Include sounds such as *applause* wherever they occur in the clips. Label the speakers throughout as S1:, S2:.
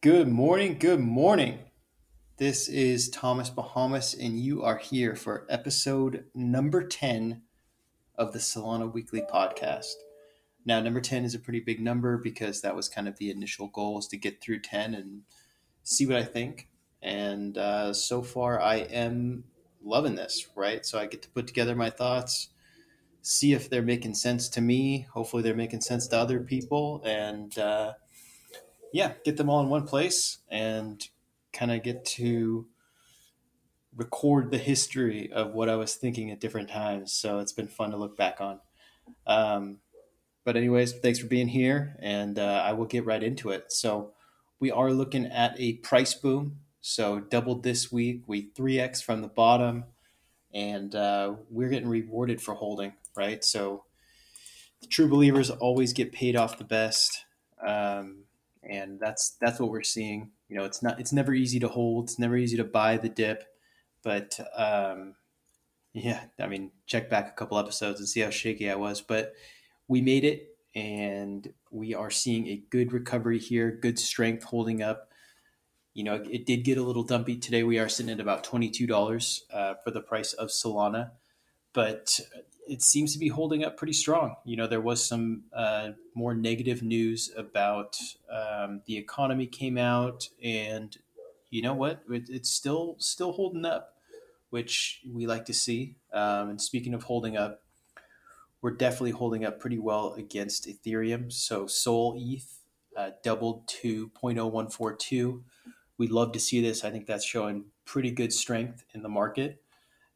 S1: Good morning. Good morning. This is Thomas Bahamas, and you are here for episode number 10 of the Solana Weekly podcast. Now, number 10 is a pretty big number because that was kind of the initial goal is to get through 10 and see what I think. And uh, so far, I am loving this, right? So I get to put together my thoughts, see if they're making sense to me. Hopefully, they're making sense to other people. And, uh, yeah, get them all in one place and kind of get to record the history of what I was thinking at different times. So it's been fun to look back on. Um, but, anyways, thanks for being here, and uh, I will get right into it. So, we are looking at a price boom. So, doubled this week. We 3x from the bottom, and uh, we're getting rewarded for holding, right? So, the true believers always get paid off the best. Um, and that's that's what we're seeing. You know, it's not it's never easy to hold. It's never easy to buy the dip, but um, yeah, I mean, check back a couple episodes and see how shaky I was. But we made it, and we are seeing a good recovery here, good strength holding up. You know, it did get a little dumpy today. We are sitting at about twenty two dollars uh, for the price of Solana, but it seems to be holding up pretty strong. You know, there was some uh, more negative news about um, the economy came out, and you know what? It, it's still still holding up, which we like to see. Um, and speaking of holding up, we're definitely holding up pretty well against Ethereum. So Sol ETH uh, doubled to 0.0142. We'd love to see this. I think that's showing pretty good strength in the market.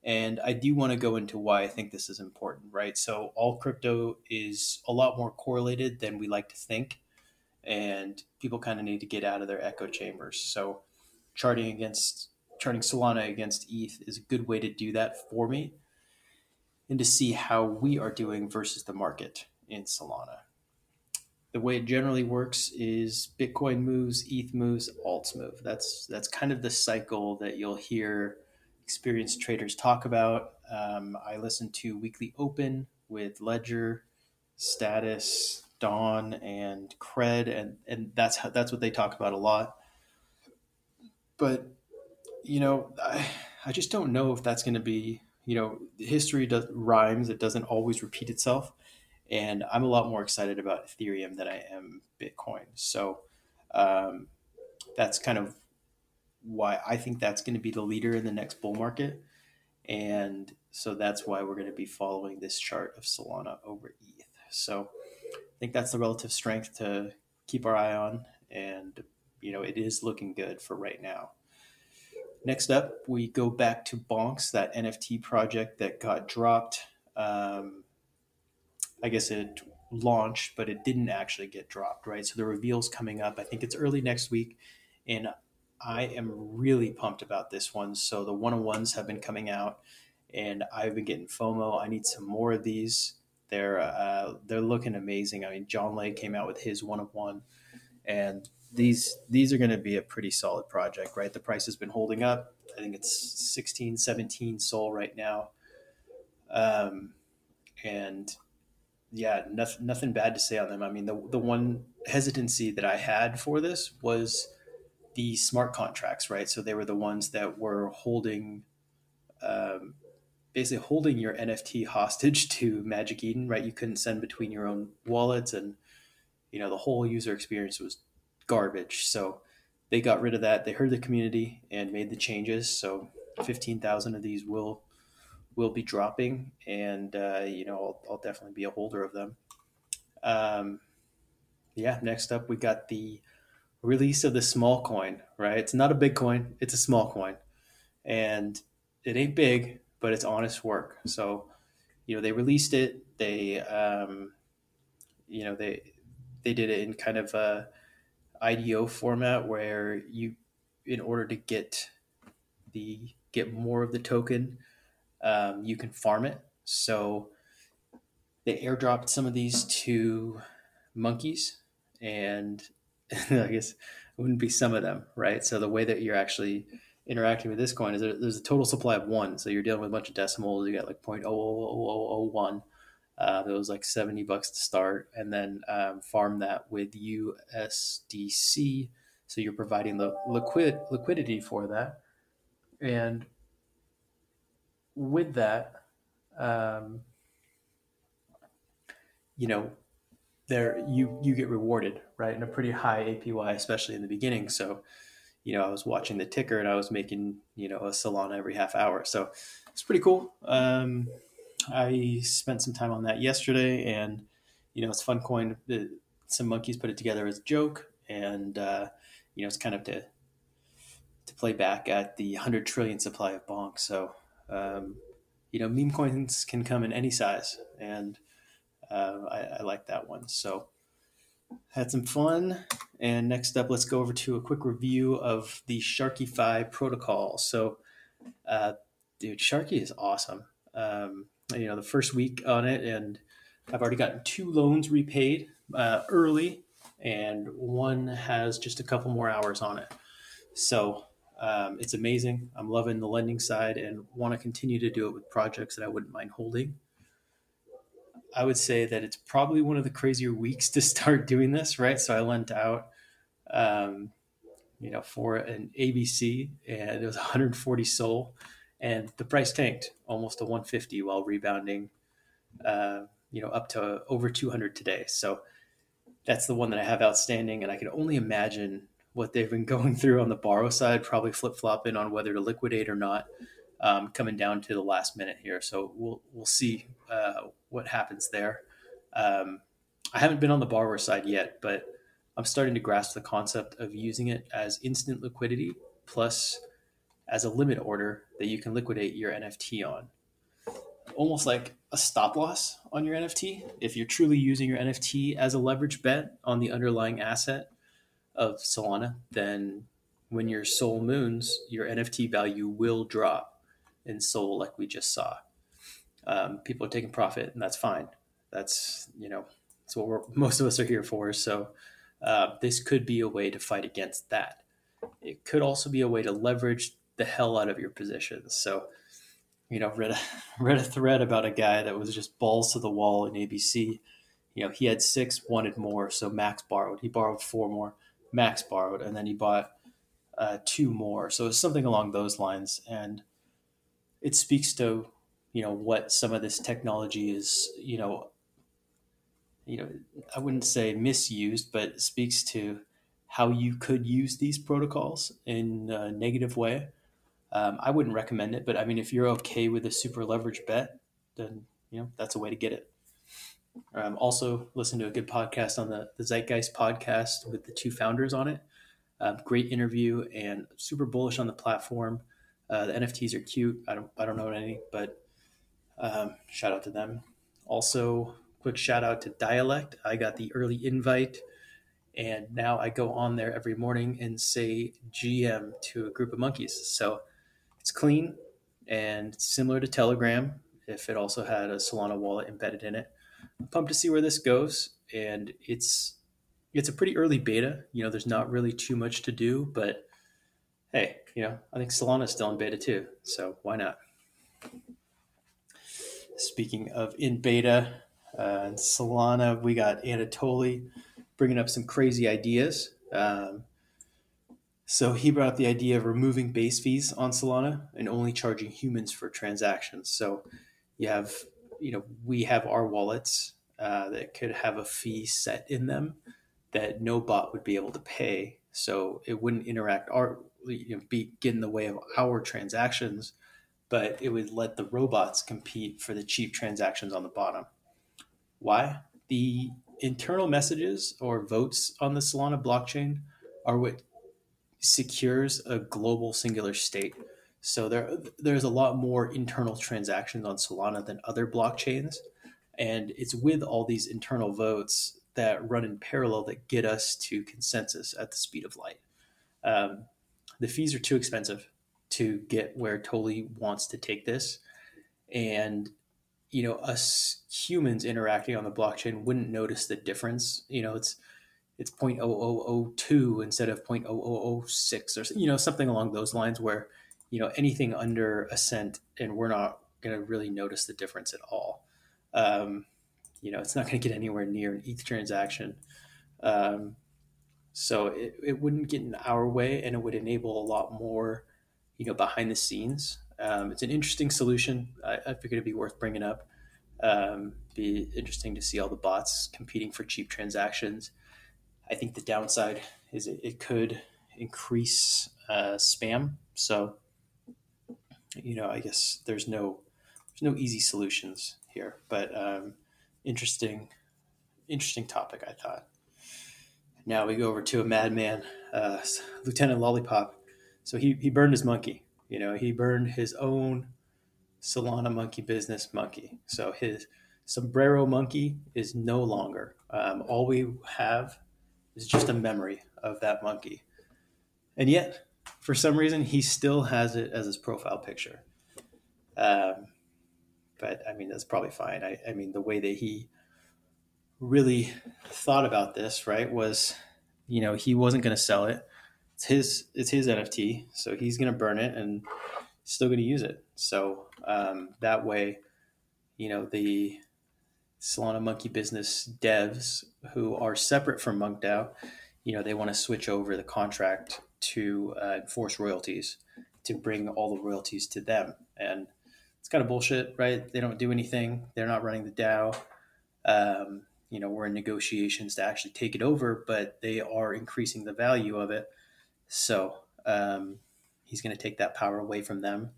S1: And I do want to go into why I think this is important, right? So, all crypto is a lot more correlated than we like to think. And people kind of need to get out of their echo chambers. So, charting against charting Solana against ETH is a good way to do that for me and to see how we are doing versus the market in Solana. The way it generally works is Bitcoin moves, ETH moves, alts move. That's that's kind of the cycle that you'll hear experienced traders talk about. Um, I listen to Weekly Open with Ledger, Status, Dawn, and Cred, and and that's how, that's what they talk about a lot. But you know, I, I just don't know if that's going to be you know history does rhymes. It doesn't always repeat itself, and I'm a lot more excited about Ethereum than I am Bitcoin. So um, that's kind of why I think that's going to be the leader in the next bull market. And so that's why we're going to be following this chart of Solana over ETH. So I think that's the relative strength to keep our eye on. And, you know, it is looking good for right now. Next up, we go back to Bonkz, that NFT project that got dropped. Um, I guess it launched, but it didn't actually get dropped, right? So the reveal's coming up. I think it's early next week. And I am really pumped about this one. So the one on ones have been coming out, and I've been getting FOMO. I need some more of these. They're uh, they're looking amazing. I mean, John Lay came out with his one of one, and these these are going to be a pretty solid project, right? The price has been holding up. I think it's 16, 17 SOL right now, um, and yeah, nothing, nothing bad to say on them. I mean, the the one hesitancy that I had for this was the smart contracts, right? So they were the ones that were holding, um, basically holding your NFT hostage *laughs* to Magic Eden, right? You couldn't send between your own wallets, and you know the whole user experience was garbage. So they got rid of that. They heard the community and made the changes. So fifteen thousand of these will will be dropping, and uh, you know I'll, I'll, definitely be a holder of them. Um, yeah. Next up, we got the release of the Smol Coin, right? It's not a big coin, it's a small coin. And it ain't big, but it's honest work. So, you know, they released it, they um, you know, they they did it in kind of a IDO format where you in order to get the get more of the token, um, you can farm it. So they airdropped some of these to monkeys and *laughs* I guess it wouldn't be some of them, right? So the way that you're actually interacting with this coin is there's a total supply of one. So you're dealing with a bunch of decimals. You got like 0.00001. Uh, was like 70 bucks to start, and then um, farm that with USDC So you're providing the liquid liquidity for that, and with that, um, you know, there you you get rewarded right in a pretty high APY, especially in the beginning. So, you know, I was watching the ticker and I was making you know a Solana every half hour. So it's pretty cool. Um, I spent some time on that yesterday, and you know, it's fun coin. Some monkeys put it together as a joke, and uh, you know, it's kind of to to play back at the hundred trillion supply of bonk. So, um, you know, meme coins can come in any size, and uh, I, I like that one. So, had some fun. And next up, let's go over to a quick review of the Sharky.Fi protocol. So, uh, dude, Sharky is awesome. Um, you know, the first week on it, and I've already gotten two loans repaid uh, early, and one has just a couple more hours on it. So um, it's amazing. I'm loving the lending side and want to continue to do it with projects that I wouldn't mind holding. I would say that it's probably one of the crazier weeks to *laughs* start doing this, right? So I lent out, um, you know, for an ABC, and it was 140 SOL, and the price tanked almost to 150 while rebounding, uh, you know, up to over 200 today. So that's the one that I have outstanding, and I can only imagine what they've been *laughs* going through on the borrow side, probably flip flopping on whether to liquidate or not, um, coming down to the last minute here. So we'll we'll see uh, what happens there. Um, I haven't been on the borrower side yet, but I'm starting to grasp the concept of using it as instant liquidity plus as a limit order that you can liquidate your NFT on. Almost like a stop loss on your NFT. If you're truly using your NFT as a leverage bet on the underlying asset of Solana, then when your SOL moons, your NFT value will drop in SOL, like we just saw. Um, people are taking profit, and that's fine. That's you know, that's what we're, *laughs* most of us are here for. So uh, this could be a way to fight against that. It could also be a way to leverage the hell out of your positions. So, you know, read a, *laughs* read a thread about a guy that was just balls to the wall in ABC. You know, he had six, wanted more, so Max borrowed. He borrowed four more. Max borrowed, and then he bought uh, two more. So it's something along those lines, and it speaks to you know what some of this technology is. You know, you know, I wouldn't say misused, but speaks to how you could use these protocols in a negative way um, I wouldn't recommend it, but I mean, if you're okay with a super leverage bet, then you know that's a way to get it. Um, also, listen to a good podcast on the, the Zeitgeist podcast with the two founders on it. Um, great interview and super bullish on the platform. Uh, the NFTs are cute. I don't I don't know any, but um, shout out to them. Also, quick shout out to Dialect. I got the early invite, and now I go on there every morning and say GM to a group of monkeys. So it's clean and similar to Telegram if it also had a Solana wallet embedded in it. I'm pumped to see where this goes, and it's it's a pretty early beta. You know, there's not really too much to do, but hey, you know, I think Solana is still in beta too, so why not? Speaking of in beta, uh, Solana, we got Anatoly bringing up some crazy ideas. Um, so he brought up the idea of removing base fees on Solana and only charging humans for transactions. So you have, you know, we have our wallets uh, that could have a fee set in them that no bot would be able to pay. So it wouldn't interact our, you know, be get in the way of our transactions, but it would let the robots compete for the cheap transactions on the bottom. Why? The internal messages or votes on the Solana blockchain are what secures a global singular state. So there, there's a lot more internal transactions on Solana than other blockchains, and it's with all these internal votes that run in parallel that get us to consensus at the speed of light. Um, the fees are too expensive to get where Toly wants to take this, and you know us humans interacting on the blockchain wouldn't notice the difference. You know, it's it's 0.0002 instead of 0.0006 or you know something along those lines where you know anything under a cent and we're not going to really notice the difference at all. Um, you know it's not going to get anywhere near an eth transaction. Um, So it, it wouldn't get in our way and it would enable a lot more, you know, behind the scenes. Um, it's an interesting solution. I, I figured it'd be worth bringing up. Um, be interesting to see all the bots competing for cheap transactions. I think the downside is it, it could increase uh, spam. So, you know, I guess there's no there's no easy solutions here, but um, interesting interesting topic. I thought. Now we go over to a madman, uh, Lieutenant Lollipop. So he, he burned his monkey. You know, he burned his own Solana monkey business monkey. So his sombrero monkey is no longer. Um, all we have is just a memory of that monkey. And yet, for some reason, he still has it as his profile picture. Um, but I mean, that's probably fine. I, I mean, the way that he really thought about this, right, was, you know, he wasn't going to sell it. It's his, it's his NFT, so he's to burn it and still to use it. So um, that way, you know, the Solana Monkey Business devs who are separate from MonkDAO, you know, they want to switch over the contract to uh, enforce royalties to bring all the royalties to them. And it's kind of bullshit, right? They don't do anything. They're not running the DAO. Um, you know we're in negotiations to actually take it over, but they are increasing the value of it. So um, he's going to take that power away from them.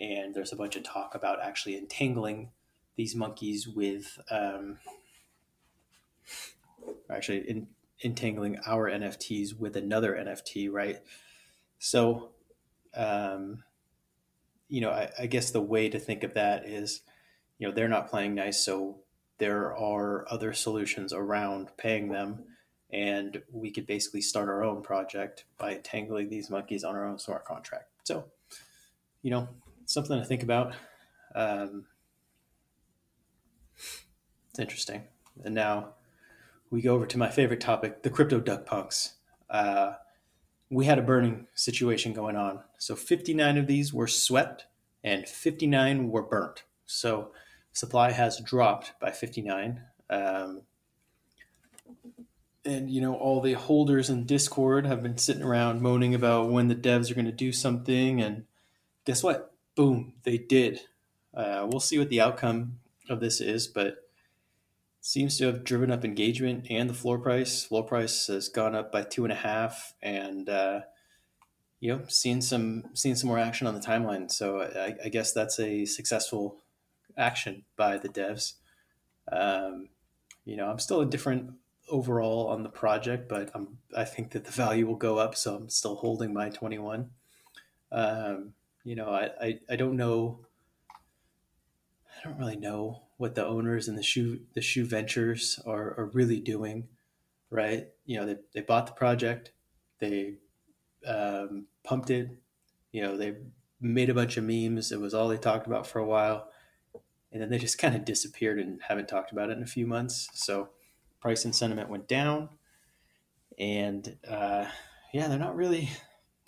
S1: And there's a bunch of talk about actually entangling these monkeys with, um, actually in, entangling our NFTs with another NFT, right? So, um, you know, I, I guess the way to think of that is, you know, they're not playing nice, so there are other solutions around paying them and we could basically start our own project by entangling these monkeys on our own smart contract. So you know something to think about. Um, it's interesting. And now we go over to my favorite topic the crypto duck punks. Uh, we had a burning situation going on. So 59 of these were swept and 59 were burnt. So supply has dropped by 59. Um, and you know all the holders in discord have been sitting around moaning about when the devs are going to do something and guess what? Boom they did. Uh, we'll see what the outcome of this is but seems to have driven up engagement and the floor price. Floor price has gone up by two and a half and uh, you know seeing some seeing some more action on the timeline. So I, I guess that's a successful action by the devs. Um, you know, I'm still indifferent overall on the project, but I'm, I think that the value will go up. So I'm still holding my 21. Um, you know, I, I, I don't know. I don't really know what the owners and the shoe the shoe ventures are, are really doing, right? You know, they, they bought the project, they um, pumped it, you know, they made a bunch of memes. It was all they talked about for a while and then they just kind of disappeared and haven't talked about it in a few months. So price and sentiment went down, and uh, yeah, they're not really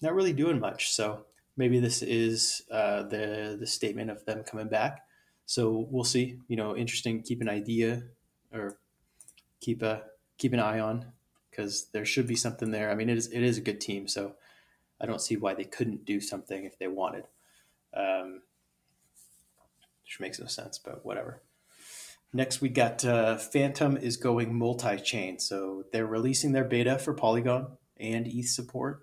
S1: not really doing much. So maybe this is uh, the the statement of them coming back. So we'll see. You know, interesting. Keep an idea or keep a keep an eye on because there should be something there. I mean, it is it is a good team, so I don't see why they couldn't do something if they wanted. Um, which makes no sense, but whatever. Next, we got uh, Phantom is going multi chain. So they're releasing their beta for Polygon and ETH support.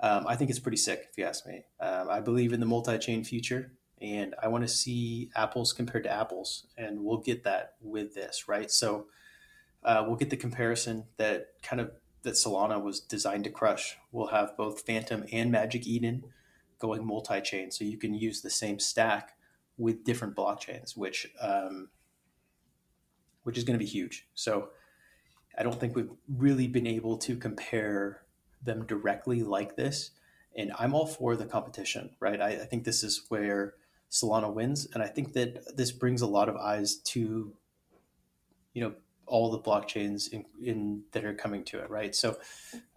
S1: Um, I think it's pretty sick, if you ask me. Um, I believe in the multi chain future, and I want to see apples compared to apples, and we'll get that with this, right? So uh, we'll get the comparison that kind of that Solana was designed to crush. We'll have both Phantom and Magic Eden going multi chain, so you can use the same stack with different blockchains, which um, which is going to be huge. So I don't think we've really been able to compare them directly like this. And I'm all for the competition, right? I, I think this is where Solana wins, and I think that this brings a lot of eyes to, you know, all the blockchains in, in that are coming to it, right? So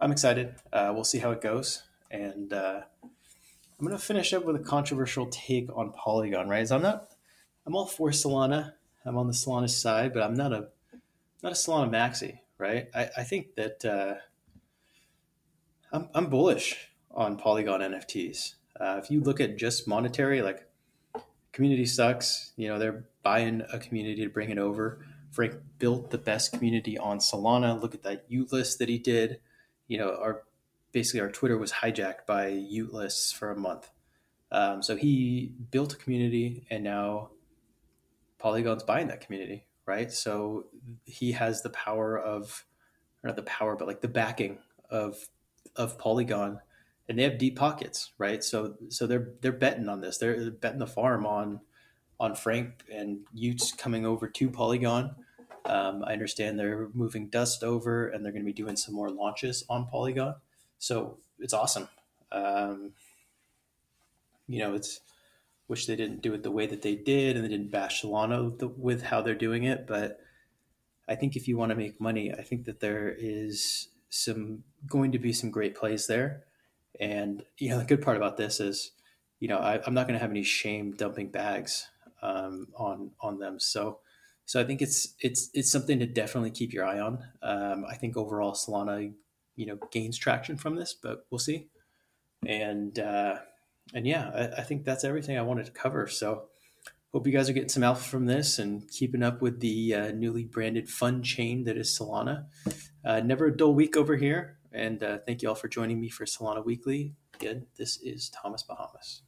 S1: I'm excited. Uh, we'll see how it goes, and uh, I'm going to finish up with a controversial take on Polygon, right? So I'm not, I'm all for Solana. I'm on the Solana side, but I'm not a, not a Solana maxi, right? I, I think that, uh, I'm, I'm bullish on Polygon NFTs. Uh, if you look at just monetary, like community sucks, you know, they're buying a community to bring it over. Frank built the best community on Solana. Look at that U list that he did. You know, our basically our Twitter was hijacked by U lists for a month. Um, so he built a community, and now Polygon's buying that community, right? So he has the power of, not the power, but like the backing of of Polygon, and they have deep pockets, right? So so they're they're betting on this. They're betting the farm on on Frank and y00ts coming over to Polygon. Um, I understand they're moving Dust over, and they're going to be doing some more launches on Polygon. So it's awesome. Um, you know, it's wish they didn't do it the way that they did, and they didn't bash Solana the, with how they're doing it. But I think if you want to make money, I think that there is some going to be some great plays there. And you know, the good part about this is, you know, I, am not going to have any shame dumping bags um, on on them. So, so I think it's it's it's something to definitely keep your eye on. Um, I think overall Solana, you know, gains traction from this, but we'll see. And uh, and yeah, I, I think that's everything I wanted to cover. So hope you guys are getting some alpha from this and keeping up with the uh, newly branded fun chain that is Solana. Uh, never a dull week over here. And uh, thank you all for joining me for Solana Weekly. Again, this is Thomas Bahamas.